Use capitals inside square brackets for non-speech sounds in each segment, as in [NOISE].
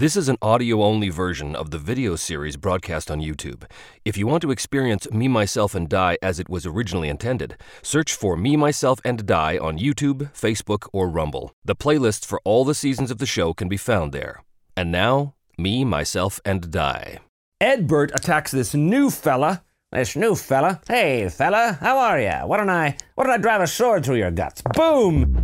This is an audio only version of the video series broadcast on YouTube. If you want to experience Me, Myself, and Die as it was originally intended, search for Me, Myself, and Die on YouTube, Facebook, or Rumble. The playlists for all the seasons of the show can be found there. And now, Me, Myself, and Die. Edbert attacks this new fella. This new fella. Hey, fella, how are ya? Why don't I? Why don't I drive a sword through your guts? Boom!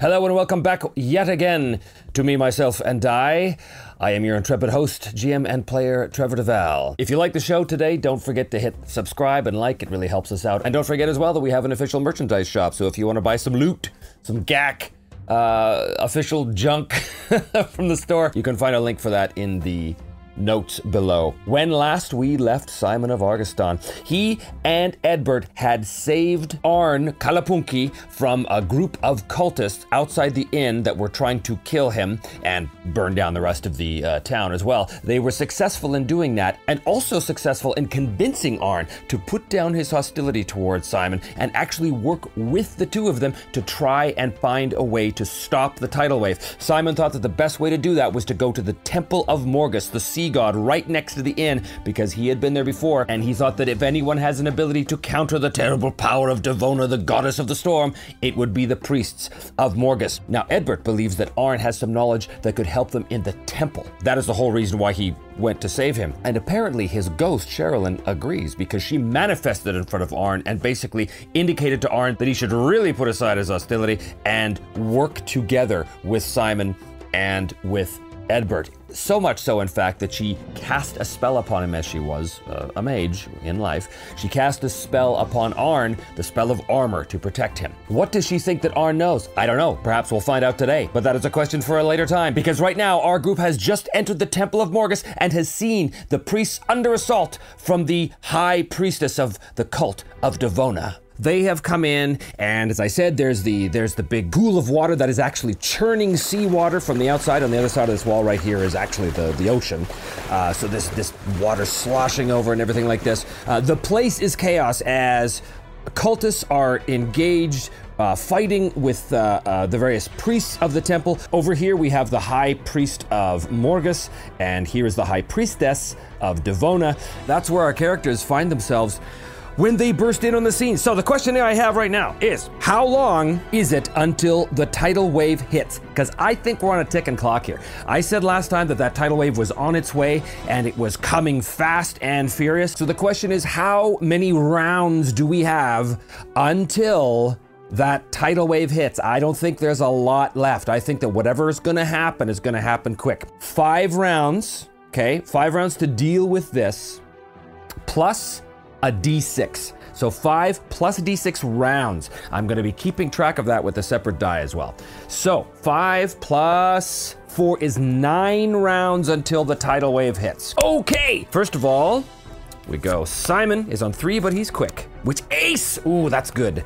Hello and welcome back yet again to Me, Myself, and Die. I am your intrepid host, GM and player Trevor Devall. If you like the show today, don't forget to hit subscribe and like. It really helps us out. And don't forget as well that we have an official merchandise shop. So if you want to buy some loot, some gack, uh, official junk [LAUGHS] from the store, you can find a link for that in the notes below. When last we left Simon of Argistan, he and Edbert had saved Arn Kalapunki from a group of cultists outside the inn that were trying to kill him and burn down the rest of the uh, town as well. They were successful in doing that and also successful in convincing Arn to put down his hostility towards Simon and actually work with the two of them to try and find a way to stop the tidal wave. Simon thought that the best way to do that was to go to the Temple of Morgus, the sea god right next to the inn because he had been there before and he thought that if anyone has an ability to counter the terrible power of Devona, the goddess of the storm, it would be the priests of Morgus. Now, Edbert believes that Arn has some knowledge that could help them in the temple. That is the whole reason why he went to save him. And apparently his ghost, Sherilyn, agrees because she manifested in front of Arn and basically indicated to Arn that he should really put aside his hostility and work together with Simon and with Edbert. So much so, in fact, that she cast a spell upon him as she was uh, a mage in life. She cast a spell upon Arn, the spell of armor, to protect him. What does she think that Arn knows? I don't know. Perhaps we'll find out today. But that is a question for a later time, because right now our group has just entered the Temple of Morgus and has seen the priests under assault from the High Priestess of the cult of Devona. They have come in, and as I said, there's the there's the big pool of water that is actually churning seawater from the outside. On the other side of this wall right here is actually the the ocean. Uh, so this this water sloshing over and everything like this. Uh, the place is chaos as cultists are engaged. Uh, fighting with uh, uh, the various priests of the temple. Over here, we have the high priest of Morgus, and here is the high priestess of Devona. That's where our characters find themselves when they burst in on the scene. So the question I have right now is how long is it until the tidal wave hits? Because I think we're on a ticking clock here. I said last time that that tidal wave was on its way and it was coming fast and furious. So the question is how many rounds do we have until that tidal wave hits. I don't think there's a lot left. I think that whatever is going to happen is going to happen quick. Five rounds, okay? Five rounds to deal with this, plus a d6. So five plus d6 rounds. I'm to be keeping track of that with a separate die as well. So five plus four is nine rounds until the tidal wave hits. Okay, first of all, we go. Simon is on three, but he's quick. Which ace? Ooh, that's good.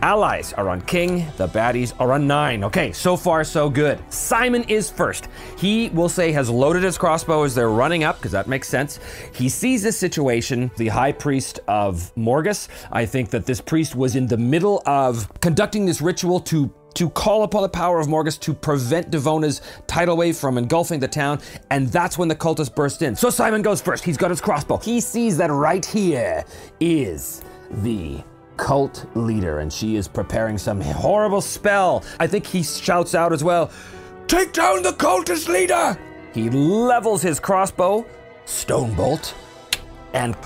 Allies are on king, the baddies are on nine. Okay, so far so good. Simon is first. He will say has loaded his crossbow as they're running up, because that makes sense. He sees this situation, the high priest of Morgus. I think that this priest was in the middle of conducting this ritual to to call upon the power of Morgus to prevent Devona's tidal wave from engulfing the town, and that's when the cultists burst in. So Simon goes first. He's got his crossbow. He sees that right here is the cult leader, and she is preparing some horrible spell. I think he shouts out as well, Take down the cultist leader! He levels his crossbow, stone bolt, and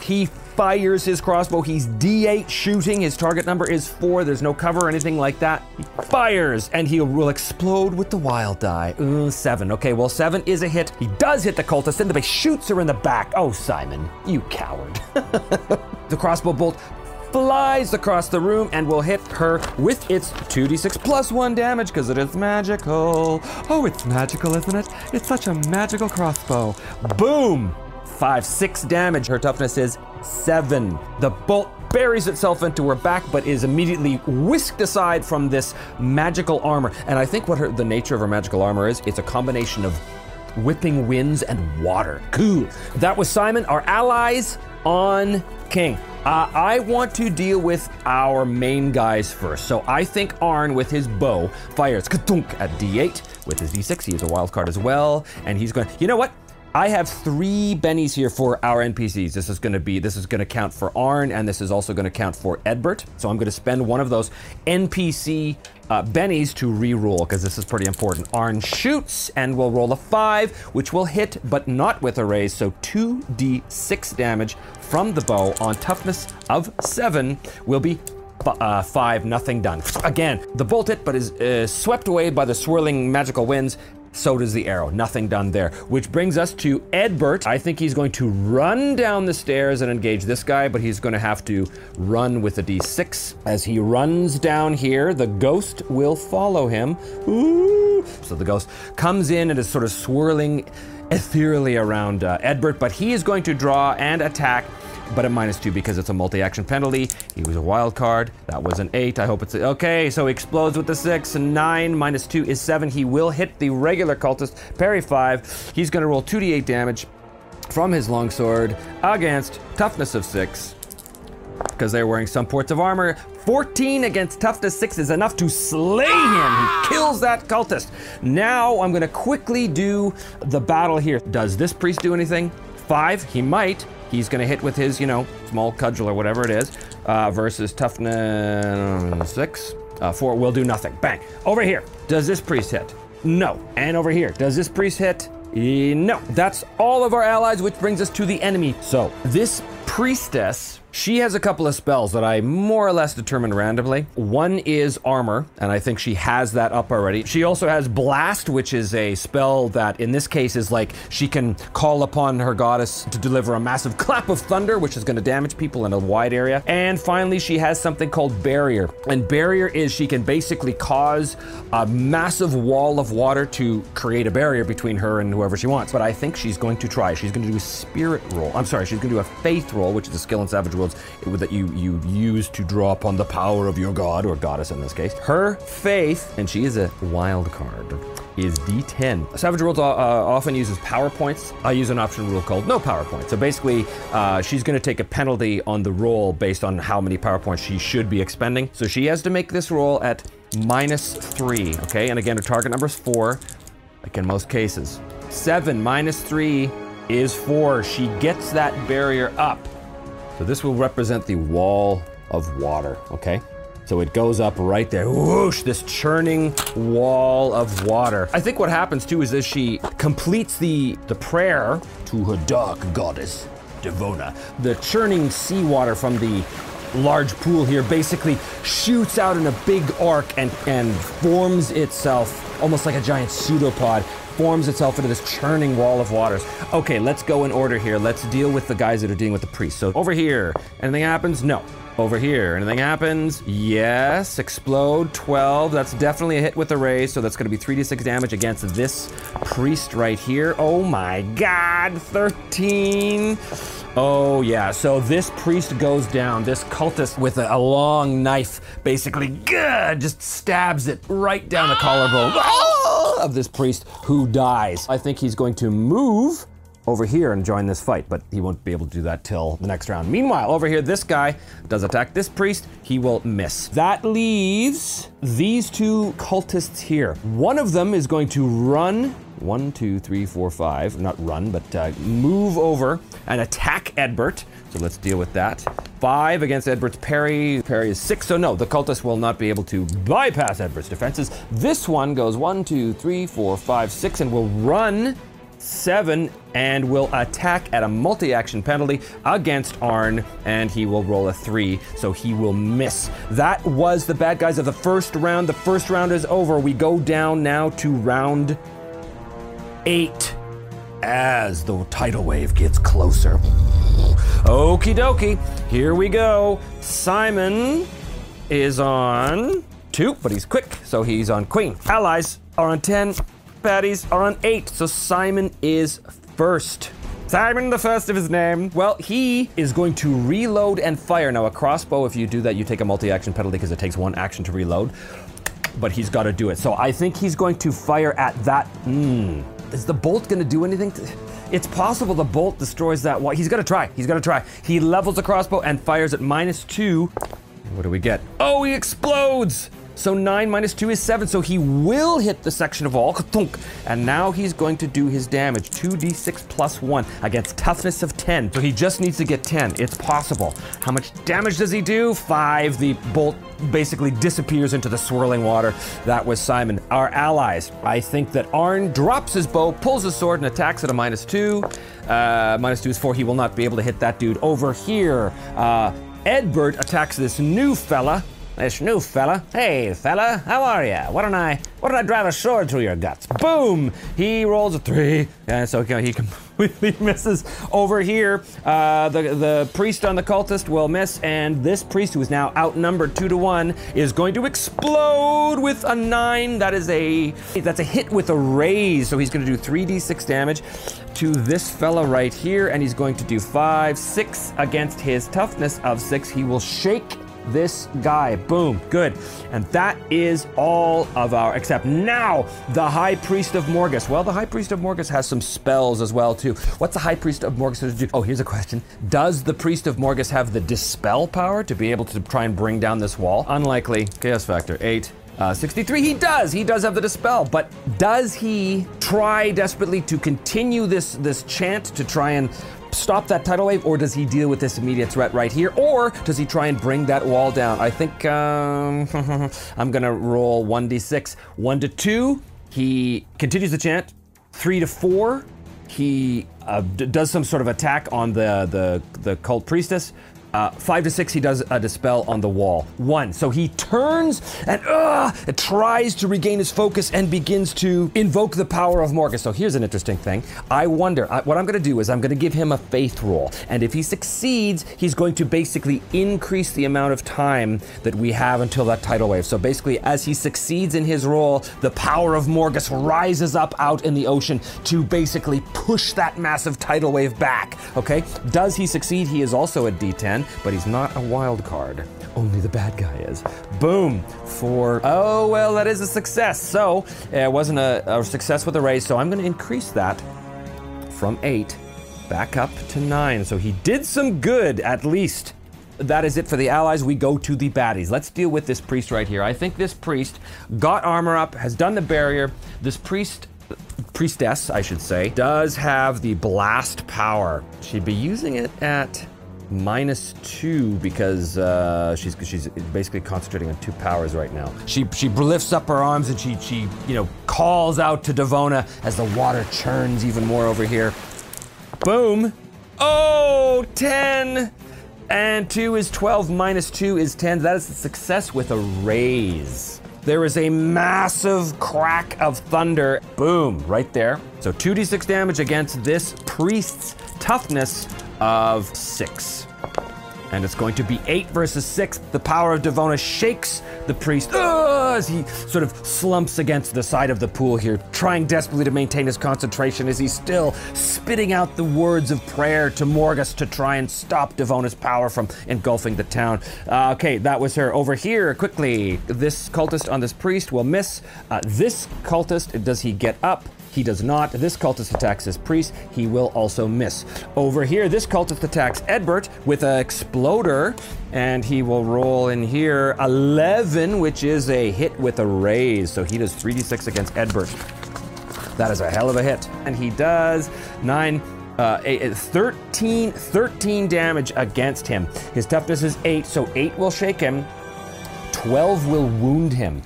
he fires his crossbow. He's D8 shooting. His target number is four. There's no cover or anything like that. He fires and he will explode with the wild die. Ooh, seven. Okay, well, seven is a hit. He does hit the cultist, and the base, shoots her in the back. Oh, Simon, you coward. [LAUGHS] the crossbow bolt flies across the room and will hit her with its 2d6 plus 1 damage because it is magical. Oh, it's magical, isn't it? It's such a magical crossbow. Boom! 5, 6 damage. Her toughness is 7. The bolt buries itself into her back but is immediately whisked aside from this magical armor. And I think what her, the nature of her magical armor is, it's a combination of whipping winds, and water. Cool. That was Simon. Our allies on King. Uh, I want to deal with our main guys first. So I think Arn with his bow fires katunk at d8 with his d6. He is a wild card as well, and he's going. You know what? I have three bennies here for our NPCs. This is going to be, this is going to count for Arn, and this is also going to count for Edbert. So I'm going to spend one of those NPC uh, bennies to re-roll because this is pretty important. Arn shoots and will roll a five, which will hit, but not with a raise. So 2d6 damage from the bow on toughness of seven will be uh, five, nothing done. Again, the bolt hit, but is uh, swept away by the swirling magical winds so does the arrow. Nothing done there. Which brings us to Edbert. I think he's going to run down the stairs and engage this guy, but he's going to have to run with a d6. As he runs down here, the ghost will follow him. Ooh. So the ghost comes in and is sort of swirling ethereally around uh, Edbert, but he is going to draw and attack but a minus two because it's a multi-action penalty. He was a wild card. That was an eight. I hope it's a, okay. So he explodes with the six. Nine minus two is seven. He will hit the regular cultist. Parry five. He's going to roll 2d8 damage from his longsword against toughness of six because they're wearing some ports of armor. 14 against toughness 6 is enough to slay him. He kills that cultist. Now I'm going to quickly do the battle here. Does this priest do anything? Five, he might. He's going to hit with his, you know, small cudgel or whatever it is, uh, versus toughness six. Uh, four will do nothing. Bang. Over here, does this priest hit? No. And over here, does this priest hit? No. That's all of our allies, which brings us to the enemy. So, this priestess she has a couple of spells that I more or less determined randomly. One is armor, and I think she has that up already. She also has blast, which is a spell that in this case is like she can call upon her goddess to deliver a massive [LAUGHS] clap of thunder, which is going to damage people in a wide area. And finally, she has something called barrier. And barrier is she can basically cause a massive wall of water to create a barrier between her and whoever she wants. But I think she's going to try. She's going to do a spirit roll. I'm sorry, she's going to do a faith roll, which is a skill in Savage That you, you use to draw upon the power of your god, or goddess in this case. Her faith, and she is a wild card, is D10. Savage Worlds uh, uh, often uses PowerPoints. I use an option rule called no PowerPoint. So basically, uh, she's going to take a penalty on the roll based on how many PowerPoints she should be expending. So she has to make this roll at minus three, okay? And again, her target number is four, like in most cases. Seven minus three is four. She gets that barrier up. So this will represent the wall of water, okay? So it goes up right there. Whoosh, this churning wall of water. I think what happens too is as she completes the, the prayer to her dark goddess, Devona, the churning seawater from the large pool here basically shoots out in a big arc and, and forms itself almost like a giant pseudopod forms itself into this churning wall of waters. Okay, let's go in order here. Let's deal with the guys that are dealing with the priest. So over here, anything happens? No. Over here, anything happens? Yes. Explode, 12. That's definitely a hit with the raise, so that's going to be 3d6 damage against this priest right here. Oh my god, 13. Oh, yeah. So this priest goes down. This cultist with a, a long knife basically good, just stabs it right down the collarbone ah! of this priest who dies. I think he's going to move over here and join this fight, but he won't be able to do that till the next round. Meanwhile, over here, this guy does attack this priest. He will miss. That leaves these two cultists here. One of them is going to run one, two, three, four, five. Not run, but uh, move over and attack Edbert. So let's deal with that. Five against Edbert's parry. Parry is six, so no, the cultist will not be able to bypass Edbert's defenses. This one goes one, two, three, four, five, six, and will run seven and will attack at a multi-action penalty against Arn, and he will roll a three, so he will miss. That was the bad guys of the first round. The first round is over. We go down now to round eight as the tidal wave gets closer. Okie dokie, here we go. Simon is on two, but he's quick, so he's on queen. Allies are on 10, baddies are on eight, so Simon is first. Simon, the first of his name. Well, he is going to reload and fire. Now, a crossbow, if you do that, you take a multi action penalty because it takes one action to reload but he's got to do it. So I think he's going to fire at that. Mm, is the bolt going to do anything? To, it's possible the bolt destroys that wall. He's going to try. He's going to try. He levels the crossbow and fires at minus two. What do we get? Oh, he explodes! So 9 minus 2 is 7, so he will hit the section of wall. And now he's going to do his damage. 2d6 plus 1 against toughness of 10. So he just needs to get 10. It's possible. How much damage does he do? 5. The bolt basically disappears into the swirling water. That was Simon. Our allies. I think that Arn drops his bow, pulls his sword, and attacks at a minus 2. Uh, minus 2 is 4. He will not be able to hit that dude. Over here, uh, Edbert attacks this new fella this new fella. Hey, fella, how are ya? Why don't I, why don't I drive a sword through your guts? Boom! He rolls a three, and so he [LAUGHS] completely misses. Over here, uh, the the priest on the cultist will miss, and this priest, who is now outnumbered two to one, is going to explode with a nine. That is a that's a hit with a raise, so he's going to do three d six damage to this fella right here, and he's going to do five, six against his toughness of six. He will shake this guy. Boom, good. And that is all of our, except now the High Priest of Morgus. Well, the High Priest of Morgus has some spells as well too. What's the High Priest of Morgus do? Oh, here's a question. Does the Priest of Morgus have the Dispel power to be able to try and bring down this wall? Unlikely. Chaos Factor, eight. Uh, 63, he does. He does have the dispel, but does he try desperately to continue this this chant to try and stop that tidal wave, or does he deal with this immediate threat right here, or does he try and bring that wall down? I think um, [LAUGHS] I'm gonna roll 1d6. 1 to 2, he continues the chant. 3 to 4, he uh, d- does some sort of attack on the, the, the cult priestess. Uh, five to six, he does a dispel on the wall. One, so he turns and uh, tries to regain his focus and begins to invoke the power of Morgus. So here's an interesting thing. I wonder, what I'm going to do is I'm going to give him a faith roll. And if he succeeds, he's going to basically increase the amount of time that we have until that tidal wave. So basically, as he succeeds in his roll, the power of Morgus rises up out in the ocean to basically push that massive tidal wave back. Okay? Does he succeed? He is also a D10 but he's not a wild card. Only the bad guy is. Boom! For, oh, well, that is a success. So, it wasn't a, a success with the raise, so I'm going to increase that from eight back up to nine. So he did some good, at least. That is it for the allies. We go to the baddies. Let's deal with this priest right here. I think this priest got armor up, has done the barrier. This priest priestess, I should say, does have the blast power. She'd be using it at minus two because uh, she's she's basically concentrating on two powers right now. She she lifts up her arms and she she you know calls out to Devona as the water churns even more over here. Boom! Oh, 10! And 2 is 12, minus 2 is 10. That is a success with a raise. There is a massive crack of thunder. Boom, right there. So 2d6 damage against this priest's toughness of six. And it's going to be eight versus six. The power of Devona shakes the priest uh, as he sort of slumps against the side of the pool here, trying desperately to maintain his concentration as he's still spitting out the words of prayer to Morgus to try and stop Devona's power from engulfing the town. Uh, okay, that was her. Over here, quickly, this cultist on this priest will miss. Uh, this cultist, does he get up? He does not. This cultist attacks his priest. He will also miss. Over here, this cultist attacks Edbert with an exploder, and he will roll in here 11, which is a hit with a raise. So he does 3d6 against Edbert. That is a hell of a hit. And he does 9, uh, 13, 13 damage against him. His toughness is 8, so 8 will shake him. 12 will wound him.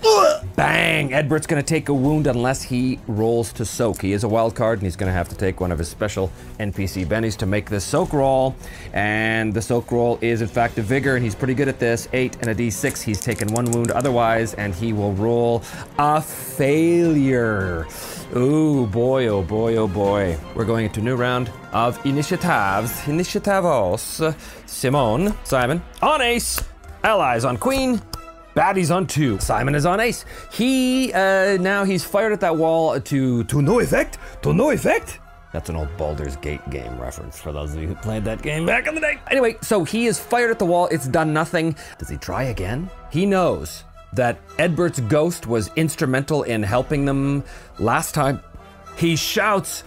Bang! Edbert's gonna take a wound unless he rolls to soak. He is a wild card and he's gonna have to take one of his special NPC bennies to make this soak roll. And the soak roll is in fact a vigor and he's pretty good at this. 8 and a d6. He's taken one wound otherwise and he will roll a failure. Ooh, boy, oh boy, oh boy. We're going into a new round of initiatives. Initiativos. Simon, Simon, on ace. Allies on queen, Baddies on two. Simon is on ace. He, uh, now he's fired at that wall to, to no effect, to no effect. That's an old Baldur's Gate game reference for those of you who played that game back in the day. Anyway, so he is fired at the wall. It's done nothing. Does he try again? He knows that Edbert's ghost was instrumental in helping them last time he shouts,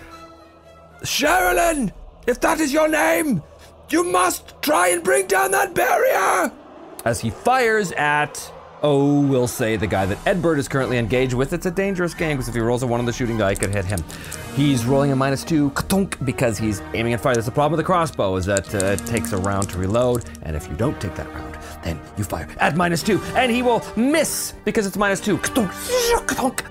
Sherilyn, if that is your name, you must try and bring down that barrier! As he fires at, oh, we'll say the guy that Edbert is currently engaged with. It's a dangerous game because if he rolls a one on the shooting die, it could hit him. He's rolling a minus two because he's aiming at fire. That's the problem with the crossbow is that uh, it takes a round to reload, and if you don't take that round, then you fire at minus two, and he will miss because it's minus two.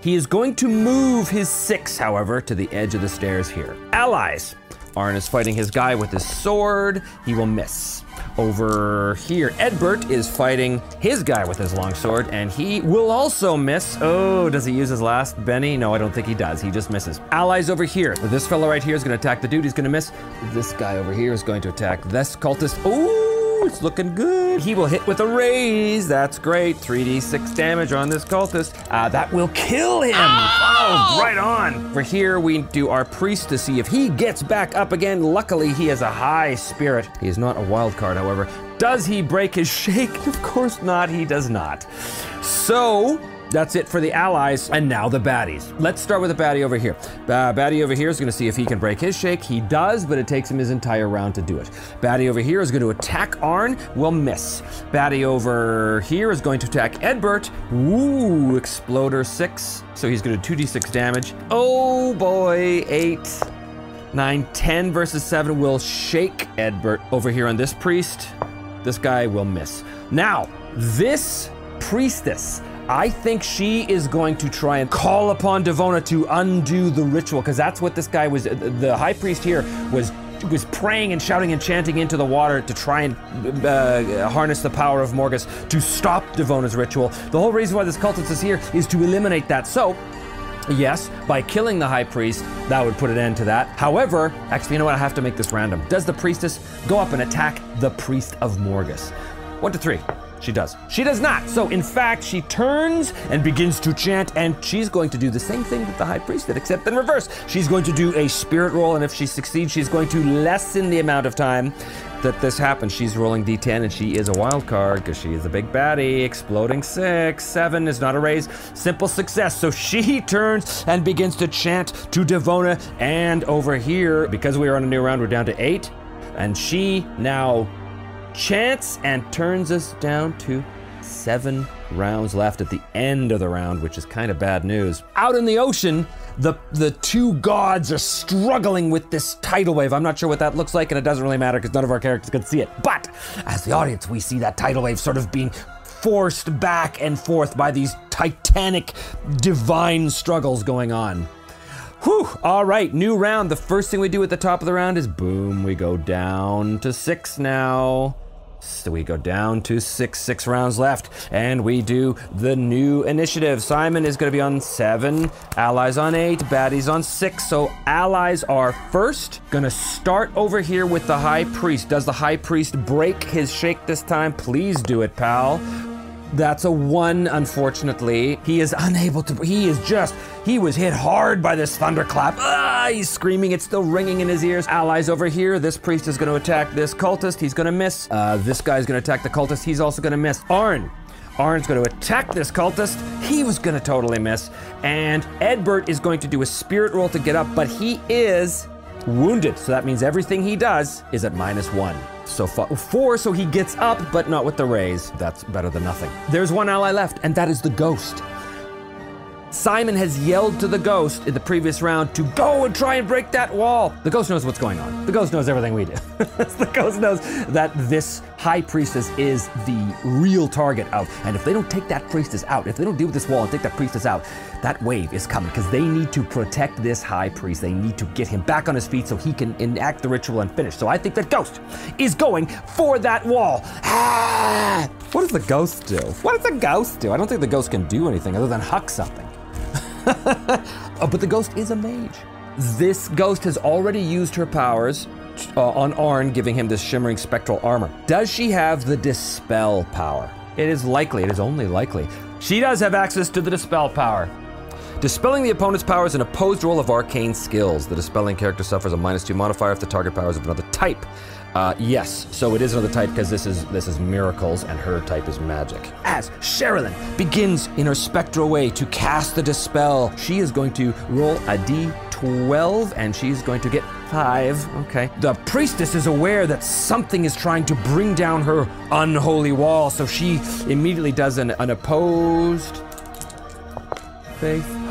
He is going to move his six, however, to the edge of the stairs here. Allies. Arn is fighting his guy with his sword. He will miss. Over here, Edbert is fighting his guy with his longsword, and he will also miss. Oh, does he use his last Benny? No, I don't think he does. He just misses. Allies over here. This fellow right here is going to attack the dude. He's going to miss. This guy over here is going to attack this cultist. Ooh, it's looking good. He will hit with a raise. That's great. 3d6 damage on this cultist. Uh, that will kill him. Oh, right on. For here, we do our priest to see if he gets back up again. Luckily, he has a high spirit. He is not a wild card, however. Does he break his shake? [LAUGHS] Of course not. He does not. So, that's it for the allies, and now the baddies. Let's start with the baddie over here. Uh, baddie over here is to see if he can break his shake. He does, but it takes him his entire round to do it. Baddie over here is to attack Arn, will miss. Baddie over here is going to attack Edbert. Ooh, exploder six. So he's to 2d6 damage. Oh boy, eight. 9, 10 versus 7 will shake Edbert over here on this priest. This guy will miss. Now, this priestess, I think she is going to try and call upon Devona to undo the ritual, because that's what this guy was. The high priest here was was praying and shouting and chanting into the water to try and uh, harness the power of Morgus to stop Devona's ritual. The whole reason why this cultist is here is to eliminate that. So, Yes, by killing the high priest, that would put an end to that. However, actually, you know what? I have to make this random. Does the priestess go up and attack the priest of Morgus? One to three. She does. She does not. So, in fact, she turns and begins to chant, and she's going to do the same thing that the high priest did, except in reverse. She's going to do a spirit roll, and if she succeeds, she's going to lessen the amount of time that this happens. She's rolling d10, and she is a wild card because she is a big baddie. Exploding six. Seven is not a raise. Simple success. So she turns and begins to chant to Devona, and over here, because we are on a new round, we're down to eight. And she now chants and turns us down to seven rounds left at the end of the round, which is kind of bad news. Out in the ocean, the the two gods are struggling with this tidal wave. I'm not sure what that looks like, and it doesn't really matter because none of our characters can see it. But as the audience, we see that tidal wave sort of being forced back and forth by these titanic divine struggles going on. Whew, all right, new round. The first thing we do at the top of the round is boom, we go down to six now. So we go down to six, six rounds left, and we do the new initiative. Simon is to be on seven, allies on eight, baddies on six. So allies are first. To start over here with the high priest. Does the high priest break his shake this time? Please do it, pal. That's a one, unfortunately. He is unable to. He is just. He was hit hard by this thunderclap. Ah, he's screaming. It's still ringing in his ears. Allies over here. This priest is going to attack this cultist. He's going to miss. Uh, this guy's going to attack the cultist. He's also going to miss. Arn. Arn's going to attack this cultist. He was going to totally miss. And Edbert is going to do a spirit roll to get up, but he is wounded. So that means everything he does is at minus one. So far, four, so he gets up, but not with the raise. That's better than nothing. There's one ally left, and that is the ghost. Simon has yelled to the ghost in the previous round to go and try and break that wall. The ghost knows what's going on. The ghost knows everything we do. [LAUGHS] the ghost knows that this high priestess is the real target of, and if they don't take that priestess out, if they don't deal with this wall and take that priestess out, that wave is coming because they need to protect this high priest. They need to get him back on his feet so he can enact the ritual and finish. So I think that ghost is going for that wall. Ah! What does the ghost do? What does the ghost do? I don't think the ghost can do anything other than huck something. [LAUGHS] oh, but the ghost is a mage. This ghost has already used her powers uh, on Arn, giving him this shimmering spectral armor. Does she have the dispel power? It is likely, it is only likely. She does have access to the dispel power. Dispelling the opponent's power is an opposed roll of arcane skills. The dispelling character suffers a minus two modifier if the target power is of another type. Uh, yes, so it is another type because this is this is miracles and her type is magic. As Sherilyn begins in her spectral way to cast the dispel, she is going to roll a d20 12, and she's going to get 5. Okay. The priestess is aware that something is trying to bring down her unholy wall, so she immediately does an, an opposed faith. [GASPS]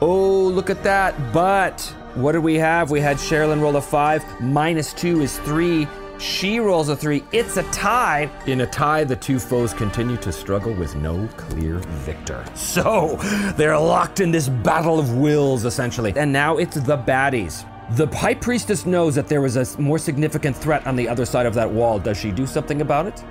oh, look at that. But what did we have? We had Sherilyn roll a 5, minus 2 is 3. She rolls a three. It's a tie. In a tie, the two foes continue to struggle with no clear victor. So they're locked in this battle of wills, essentially. And now it's the baddies. The High Priestess knows that there is a more significant threat on the other side of that wall. Does she do something about it?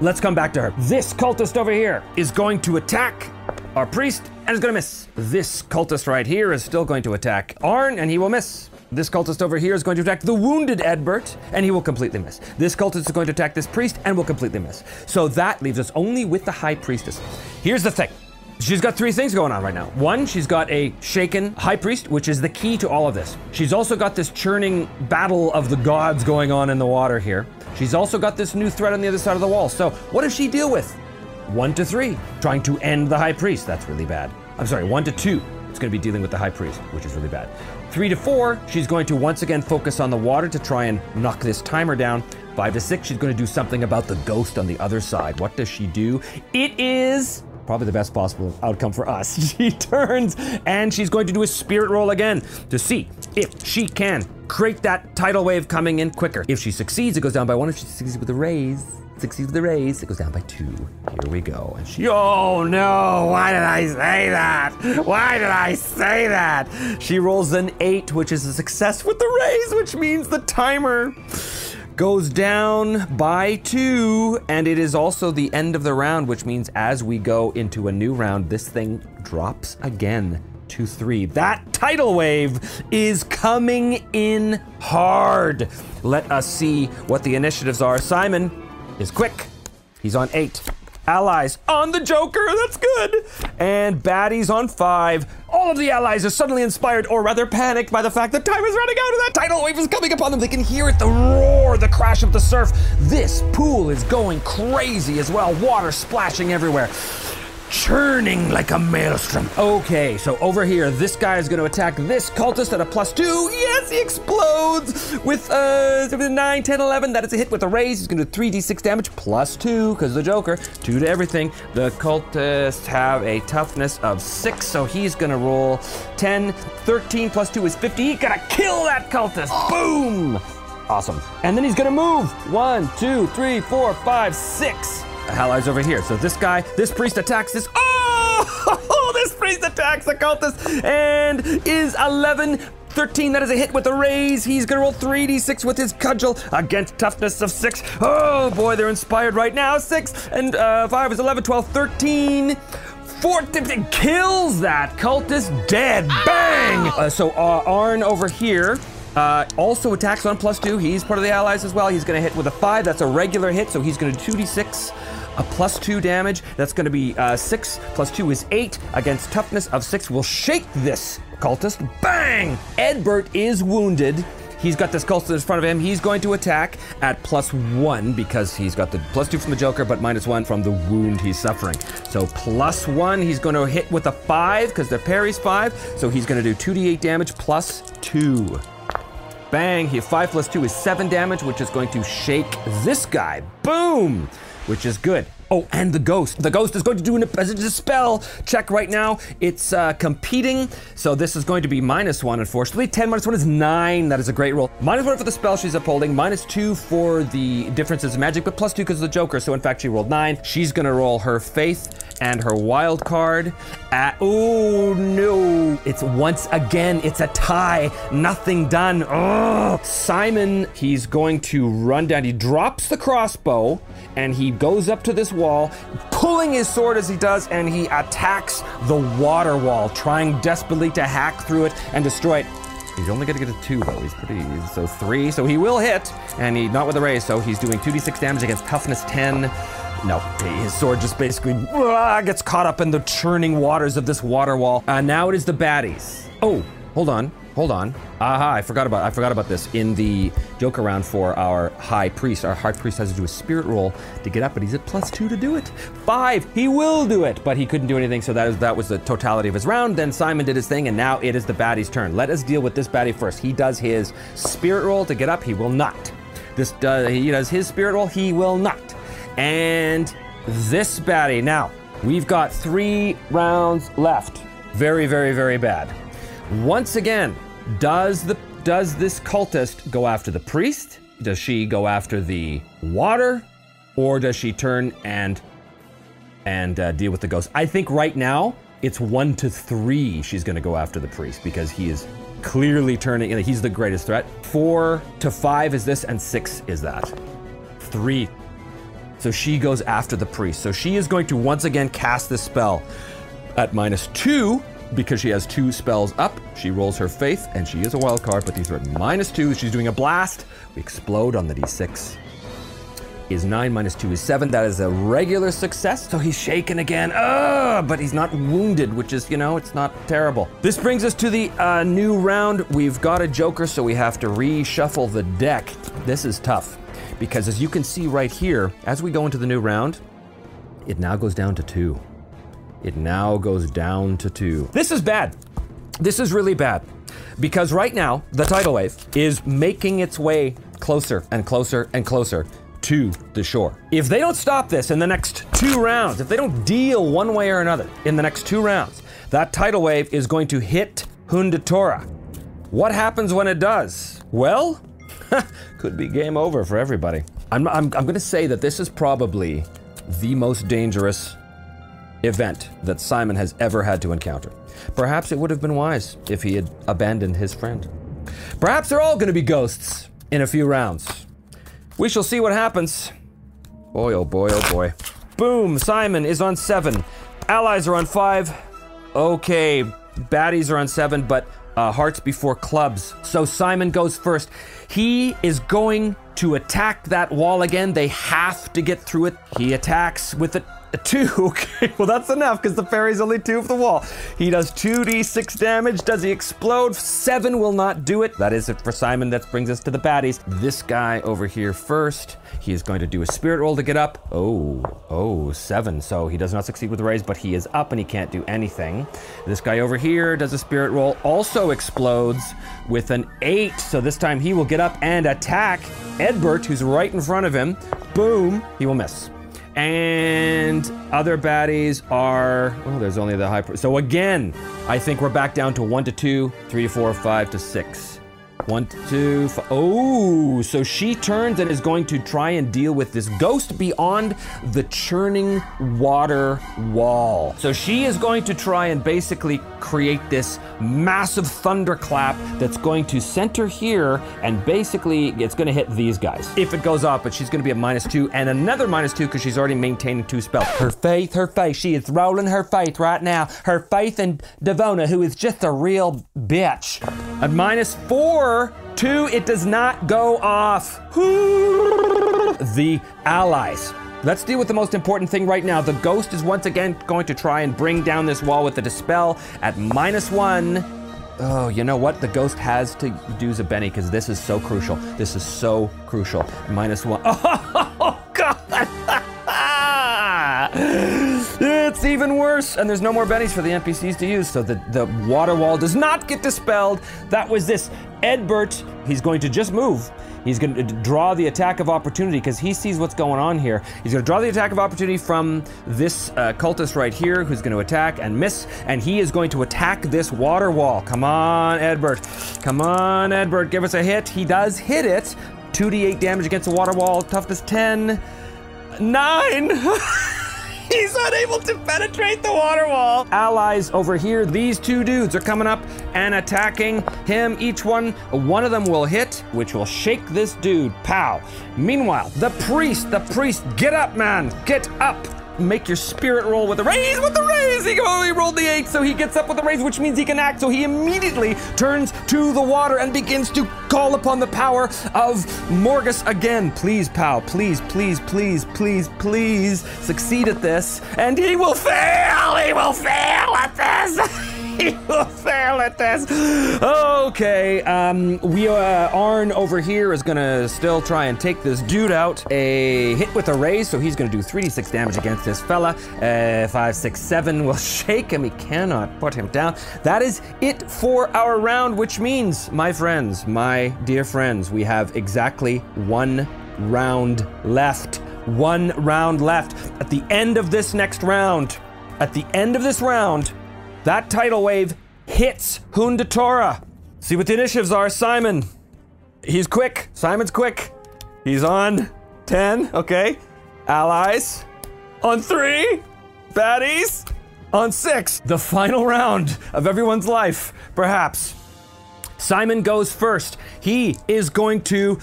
Let's come back to her. This cultist over here is going to attack our priest and is going to miss. This cultist right here is still going to attack Arn and he will miss. This cultist over here is going to attack the wounded Edbert, and he will completely miss. This cultist is going to attack this priest and will completely miss. So that leaves us only with the high priestess. Here's the thing. She's got three things going on right now. One, she's got a shaken high priest, which is the key to all of this. She's also got this churning battle of the gods going on in the water here. She's also got this new threat on the other side of the wall. So, what does she deal with? One to three, trying to end the high priest. That's really bad. I'm sorry, one to two, it's going to be dealing with the high priest, which is really bad. Three to four, she's going to once again focus on the water to try and knock this timer down. Five to six, she's going to do something about the ghost on the other side. What does she do? It is probably the best possible outcome for us. [LAUGHS] She turns and she's going to do a spirit roll again to see if she can create that tidal wave coming in quicker. If she succeeds, it goes down by one. If she succeeds with a raise, succeeds with the raise, it goes down by two. Here we go. And she, oh no, why did I say that? Why did I say that? She rolls an eight, which is a success with the raise, which means the timer goes down by two, and it is also the end of the round, which means as we go into a new round, this thing drops again to three. That tidal wave is coming in hard. Let us see what the initiatives are. Simon is quick. He's on eight. Allies on the Joker, that's good. And baddies on five. All of the allies are suddenly inspired, or rather panicked, by the fact that time is running out and that tidal wave is coming upon them. They can hear it, the roar, the crash of the surf. This pool is going crazy as well, water splashing everywhere churning like a maelstrom. Okay, so over here, this guy is going to attack this cultist at a plus two. Yes, he explodes with uh 9, 10, 11. That is a hit with a raise. He's going to do 3d6 damage plus two because the Joker. Two to everything. The cultists have a toughness of six, so he's going to roll 10. 13 plus two is 50. He's to kill that cultist. Boom! Awesome. And then he's going to move. One, two, three, four, five, six. Allies over here. So this guy, this priest attacks this. Oh, [LAUGHS] this priest attacks the cultist and is 11. 13, that is a hit with a raise. He's gonna roll 3d6 with his cudgel against toughness of 6. Oh boy, they're inspired right now. 6 and uh, 5 is 11, 12, 13. 14 kills that cultist dead. Bang! Uh, so uh, Arn over here uh, also attacks on plus two. He's part of the allies as well. He's going to hit with a five. That's a regular hit, so he's going to 2d6 a plus two damage. That's going to be uh, six plus two is eight against toughness of six. Will shake this cultist. Bang! Edbert is wounded. He's got this cultist in front of him. He's going to attack at plus one because he's got the plus two from the Joker, but minus one from the wound he's suffering. So plus one, he's going to hit with a five because the parry's five. So he's going to do 2d8 damage plus two. Bang, he five plus two is seven damage, which is going to shake this guy. Boom! Which is good. Oh, and the ghost. The ghost is going to do an, a spell check right now. It's uh, competing, so this is going to be minus one, unfortunately. 10 minus one is nine. That is a great roll. Minus one for the spell she's upholding, minus two for the differences of magic, but plus two because of the Joker. So in fact, she rolled nine. She's gonna roll her faith and her wild card. At, oh no! It's once again, it's a tie. Nothing done. Oh, Simon, he's going to run down. He drops the crossbow and he goes up to this wall, pulling his sword as he does, and he attacks the water wall, trying desperately to hack through it and destroy it. He's only to get a two though. He's pretty. easy. So three. So he will hit, and he not with a raise. So he's doing 2d6 damage against toughness 10. No, his sword just basically uh, gets caught up in the churning waters of this water wall. Uh, now it is the baddies. Oh, hold on. hold on. Aha, I forgot about I forgot about this. In the joke around for our high priest, our high priest has to do a spirit roll to get up, but he's at plus two to do it. Five, he will do it, but he couldn't do anything, so that is that was the totality of his round. Then Simon did his thing, and now it is the baddie's turn. Let us deal with this baddie first. He does his spirit roll to get up, he will not. This does he does his spirit roll, he will not. And this baddie. Now, we've got three rounds left. Very, very, very bad. Once again, does the does this cultist go after the priest? Does she go after the water, or does she turn and and uh, deal with the ghost? I think right now it's one to three. She's going to go after the priest because he is clearly turning. He's the greatest threat. Four to five is this, and six is that. Three. So she goes after the priest. So she is going to once again cast this spell at minus two because she has two spells up. She rolls her faith, and she is a wild card, but these are at minus two. She's doing a blast. We explode on the d6. Is nine minus two is seven. That is a regular success. So he's shaken again. Ugh, but he's not wounded, which is, you know, it's not terrible. This brings us to the uh, new round. We've got a Joker, so we have to reshuffle the deck. This is tough because as you can see right here, as we go into the new round, it now goes down to two. It now goes down to two. This is bad. This is really bad because right now the tidal wave is making its way closer and closer and closer to the shore. If they don't stop this in the next two rounds, if they don't deal one way or another in the next two rounds, that tidal wave is going to hit Hundatora. What happens when it does? Well, [LAUGHS] could be game over for everybody. I'm, I'm, I'm to say that this is probably the most dangerous event that Simon has ever had to encounter. Perhaps it would have been wise if he had abandoned his friend. Perhaps they're all to be ghosts in a few rounds. We shall see what happens. Boy, oh boy, oh boy. Boom, Simon is on seven. Allies are on five. Okay, baddies are on seven, but uh, hearts before clubs. So Simon goes first. He is going to attack that wall again. They have to get through it. He attacks with a two. [LAUGHS] Okay, well that's enough because the fairy's only two of the wall. He does 2d6 damage. Does he explode? Seven will not do it. That is it for Simon. That brings us to the baddies. This guy over here first. He is going to do a spirit roll to get up. Oh, oh, seven. So he does not succeed with the raise, but he is up and he can't do anything. This guy over here does a spirit roll, also explodes with an eight. So this time he will get up and attack Edbert, who's right in front of him. Boom, he will miss. And other baddies are, oh, there's only the high. So again, I think we're back down to one to two, three to four, five to six. One, two, five. Oh, so she turns and is going to try and deal with this ghost beyond the churning water wall. So she is going to try and basically create this massive thunderclap that's going to center here and basically it's going to hit these guys if it goes off. But she's going to be at minus two and another minus two because she's already maintaining two spells. Her faith, her faith. She is rolling her faith right now. Her faith in Devona, who is just a real bitch. At minus four two, it does not go off. the allies. Let's deal with the most important thing right now. The ghost is once again going to try and bring down this wall with the dispel at minus one. Oh, you know what? The ghost has to do Zabeni because this is so crucial. This is so crucial. Minus one. [LAUGHS] Oh, God. It's even worse, and there's no more bennies for the NPCs to use, so the, the water wall does not get dispelled. That was this. Edbert, he's going to just move. He's going to draw the attack of opportunity because he sees what's going on here. He's going to draw the attack of opportunity from this uh, cultist right here who's going to attack and miss, and he is going to attack this water wall. Come on, Edbert. Come on, Edbert. Give us a hit. He does hit it. 2d8 damage against the water wall. Toughness 10. 9. [LAUGHS] [LAUGHS] He's unable to penetrate the water wall. Allies over here, these two dudes are coming up and attacking him. Each one, one of them will hit, which will shake this dude. Pow. Meanwhile, the priest, the priest, get up, man. Get up make your spirit roll with the raise with the raise. He only rolled the eight, so he gets up with the raise, which means he can act. So he immediately turns to the water and begins to call upon the power of Morgus again. Please, pal, please, please, please, please, please succeed at this. And he will fail! He will fail at this! [LAUGHS] [LAUGHS] will fail at this. Okay, um, we uh, Arn over here is gonna still try and take this dude out. A hit with a raise, so he's gonna do 3d6 damage against this fella. Uh, five, six, seven will [LAUGHS] shake him. He cannot put him down. That is it for our round, which means, my friends, my dear friends, we have exactly one round left. One round left. At the end of this next round, at the end of this round, that tidal wave hits Hundatora. See what the initiatives are, Simon. He's quick. Simon's quick. He's on 10, okay. Allies on three. Baddies on six. The final round of everyone's life, perhaps. Simon goes first. He is going to.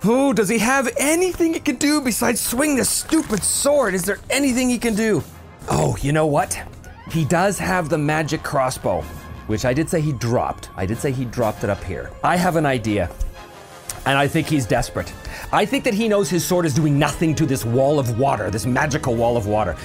Who does he have anything he can do besides swing this stupid sword? Is there anything he can do? Oh, you know what? He does have the magic crossbow, which I did say he dropped. I did say he dropped it up here. I have an idea, and I think he's desperate. I think that he knows his sword is doing nothing to this wall of water, this magical wall of water.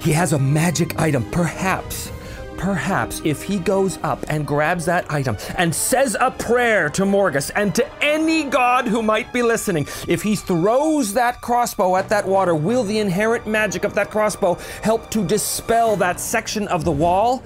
He has a magic item, perhaps. Perhaps if he goes up and grabs that item and says a prayer to Morgus and to any god who might be listening, if he throws that crossbow at that water, will the inherent magic of that crossbow help to dispel that section of the wall?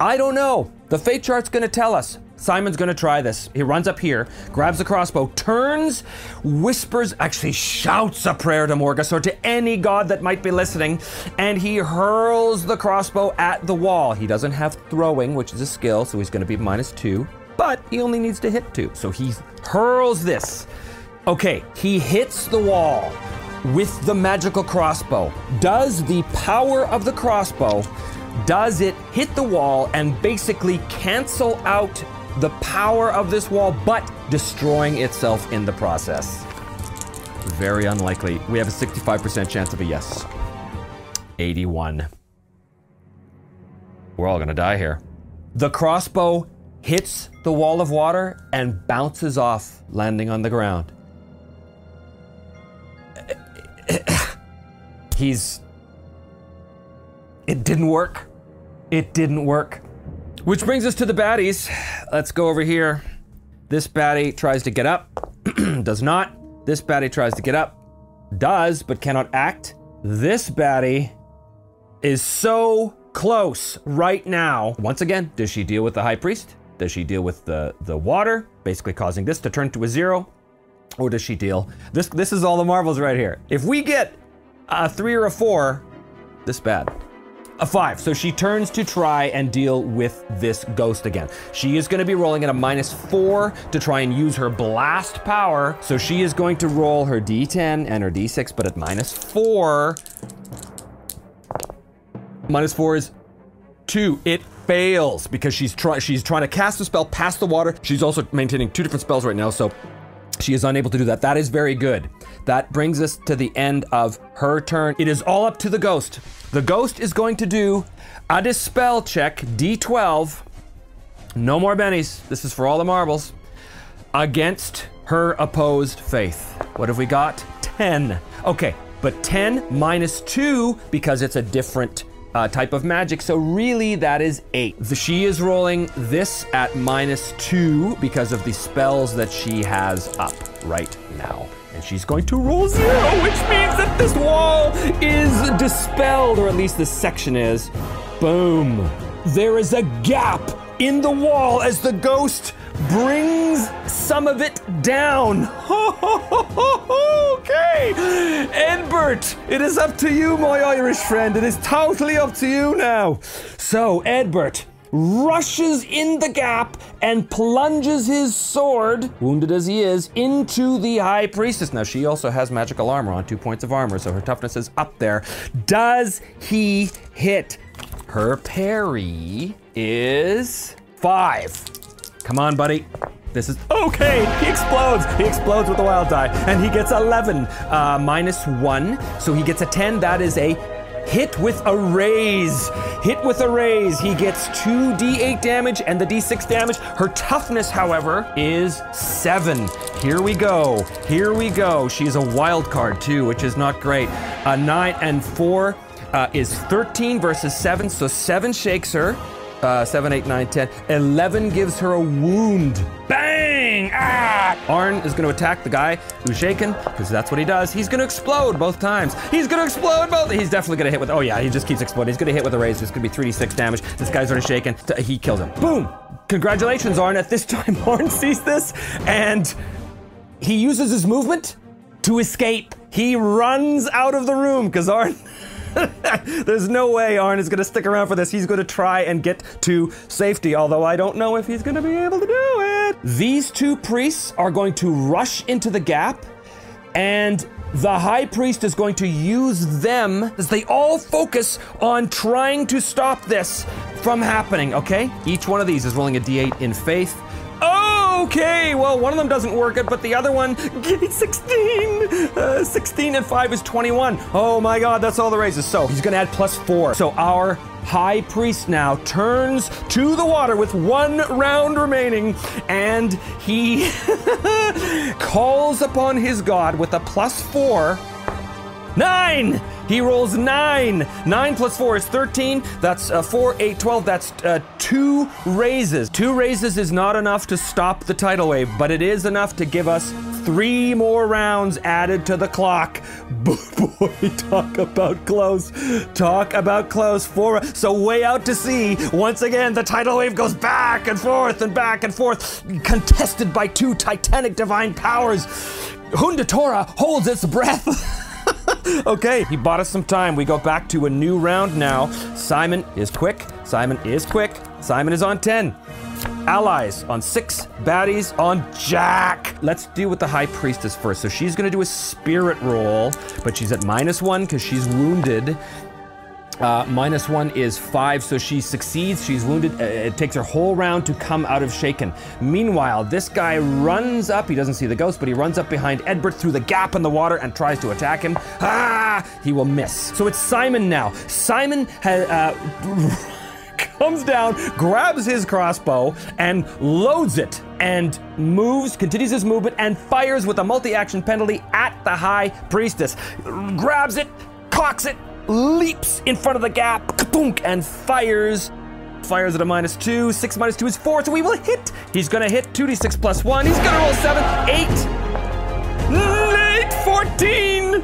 I don't know. The fate chart's gonna tell us. Simon's gonna try this. He runs up here, grabs the crossbow, turns, whispers, actually shouts a prayer to Morgus or to any god that might be listening, and he hurls the crossbow at the wall. He doesn't have throwing, which is a skill, so he's gonna be minus two, but he only needs to hit two. So he hurls this. Okay, he hits the wall with the magical crossbow. Does the power of the crossbow does it hit the wall and basically cancel out the power of this wall, but destroying itself in the process? Very unlikely. We have a 65% chance of a yes. 81. We're all gonna die here. The crossbow hits the wall of water and bounces off, landing on the ground. He's. It didn't work. It didn't work. Which brings us to the baddies. Let's go over here. This baddie tries to get up, [CLEARS THROAT] does not. This baddie tries to get up, does, but cannot act. This baddie is so close right now. Once again, does she deal with the high priest? Does she deal with the, the water, basically causing this to turn to a zero? Or does she deal? This this is all the marbles right here. If we get a three or a four, this bad. A five. So she turns to try and deal with this ghost again. She is going to be rolling at a minus four to try and use her blast power. So she is going to roll her d10 and her d6, but at minus four. Minus four is two. It fails because she's trying she's trying to cast a spell past the water. She's also maintaining two different spells right now, so she is unable to do that. That is very good. That brings us to the end of her turn. It is all up to the ghost. The ghost is going to do a dispel check, D12. No more bennies. This is for all the marbles. Against her opposed faith. What have we got? 10. Okay, but 10 minus 2 because it's a different uh, type of magic. So really, that is eight. The- She is rolling this at minus two because of the spells that she has up right now. And she's going to roll zero, which means that this wall is dispelled, or at least this section is. Boom. There is a gap in the wall as the ghost brings some of it down. okay. Edbert, it is up to you, my Irish friend. It is totally up to you now. So, Edbert rushes in the gap and plunges his sword, wounded as he is, into the high priestess. Now, she also has magical armor on two points of armor, so her toughness is up there. Does he hit? Her parry is five. Come on, buddy. This is okay. He explodes. He explodes with the wild die, and he gets 11 uh, minus one, so he gets a 10. That is a hit with a raise. Hit with a raise. He gets two d8 damage and the d6 damage. Her toughness, however, is seven. Here we go. Here we go. She is a wild card too, which is not great. A nine and four uh, is 13 versus seven, so seven shakes her. Uh, 7, 8, 9, 10. 11 gives her a wound. Bang! Ah! Arn is to attack the guy who's shaken, because that's what he does. He's to explode both times. He's to explode both. He's definitely to hit with, oh yeah, he just keeps exploding. He's to hit with a razor. It's to be 3d6 damage. This guy's already shaken. He kills him. Boom! Congratulations, Arn. At this time, [LAUGHS] Arn sees this, and he uses his movement to escape. He runs out of the room because Arn. [LAUGHS] There's no way Arn is going to stick around for this. He's going to try and get to safety, although I don't know if he's going to be able to do it. These two priests are going to rush into the gap, and the high priest is going to use them as they all focus on trying to stop this from happening, okay? Each one of these is rolling a d8 in faith. Okay, well, one of them doesn't work it, but the other one, [LAUGHS] 16. Uh, 16 and 5 is 21. Oh my god, that's all the raises. So he's gonna add plus 4. So our high priest now turns to the water with one round remaining and he [LAUGHS] calls upon his god with a plus 4. Nine! He rolls nine. Nine plus four is 13. That's uh, four, eight, 12. That's uh, two raises. Two raises is not enough to stop the tidal wave, but it is enough to give us three more rounds added to the clock. [LAUGHS] Boy, talk about close. Talk about close. Four. So way out to sea. Once again, the tidal wave goes back and forth and back and forth, contested by two titanic divine powers. Hundatora holds its breath. [LAUGHS] okay, he bought us some time. We go back to a new round now. Simon is quick. Simon is quick. Simon is on 10. Allies on six, baddies on Jack. Let's deal with the High Priestess first. So she's gonna do a spirit roll, but she's at minus one because she's wounded. Uh, minus one is five, so she succeeds. She's wounded. Uh, it takes her whole round to come out of Shaken. Meanwhile, this guy runs up. He doesn't see the ghost, but he runs up behind Edbert through the gap in the water and tries to attack him. Ah! He will miss. So it's Simon now. Simon has. Uh, [LAUGHS] comes down, grabs his crossbow, and loads it, and moves, continues his movement, and fires with a multi action penalty at the High Priestess. Grabs it, cocks it, leaps in front of the gap, and fires. Fires at a minus two. Six minus two is four, so we will hit. He's gonna hit 2d6 plus one. He's gonna roll seven, eight, eight, 14.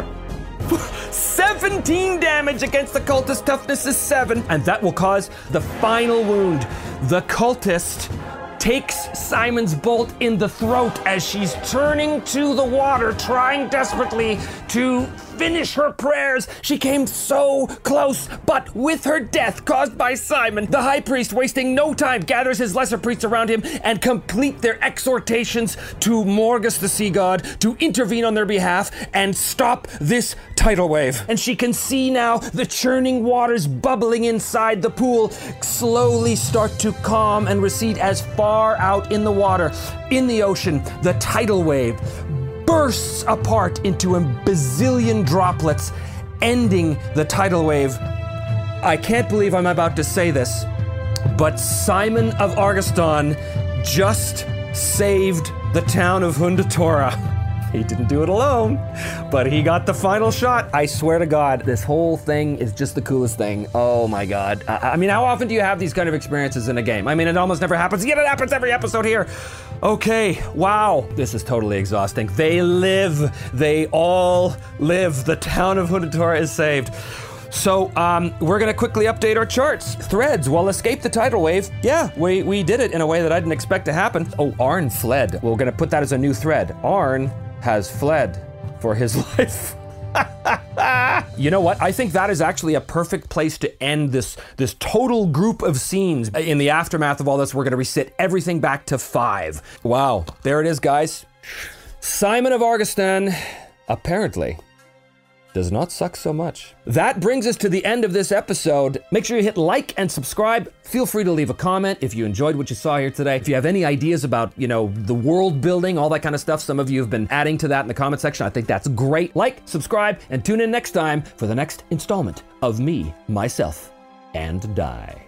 17 damage against the cultist. Toughness is seven, and that will cause the final wound. The cultist takes Simon's bolt in the throat as she's turning to the water, trying desperately to finish her prayers. She came so close, but with her death caused by Simon, the high priest, wasting no time, gathers his lesser priests around him and complete their exhortations to Morgus the sea god to intervene on their behalf and stop this tidal wave. And she can see now the churning waters bubbling inside the pool slowly start to calm and recede as far out in the water, in the ocean, the tidal wave bursts apart into a bazillion droplets, ending the tidal wave. I can't believe I'm about to say this, but Simon of Argoston just saved the town of Hundatora. He didn't do it alone, but he got the final shot. I swear to God, this whole thing is just the coolest thing. Oh my God. I, I mean, how often do you have these kind of experiences in a game? I mean, it almost never happens, yet it happens every episode here. Okay, wow, this is totally exhausting. They live, they all live. The town of Hundatora is saved. So um, we're gonna quickly update our charts. Threads will escape the tidal wave. Yeah, we, we did it in a way that I didn't expect to happen. Oh, Arn fled. We're gonna put that as a new thread. Arn has fled for his [LAUGHS] life. you know what? I think that is actually a perfect place to end this this total group of scenes. In the aftermath of all this, we're going to reset everything back to 5. Wow. There it is, guys. Simon of Argostan apparently does not suck so much. That brings us to the end of this episode. Make sure you hit like and subscribe. Feel free to leave a comment if you enjoyed what you saw here today. If you have any ideas about, you know, the world building, all that kind of stuff, some of you have been adding to that in the comment section. I think that's great. Like, subscribe, and tune in next time for the next installment of Me, Myself, and Die.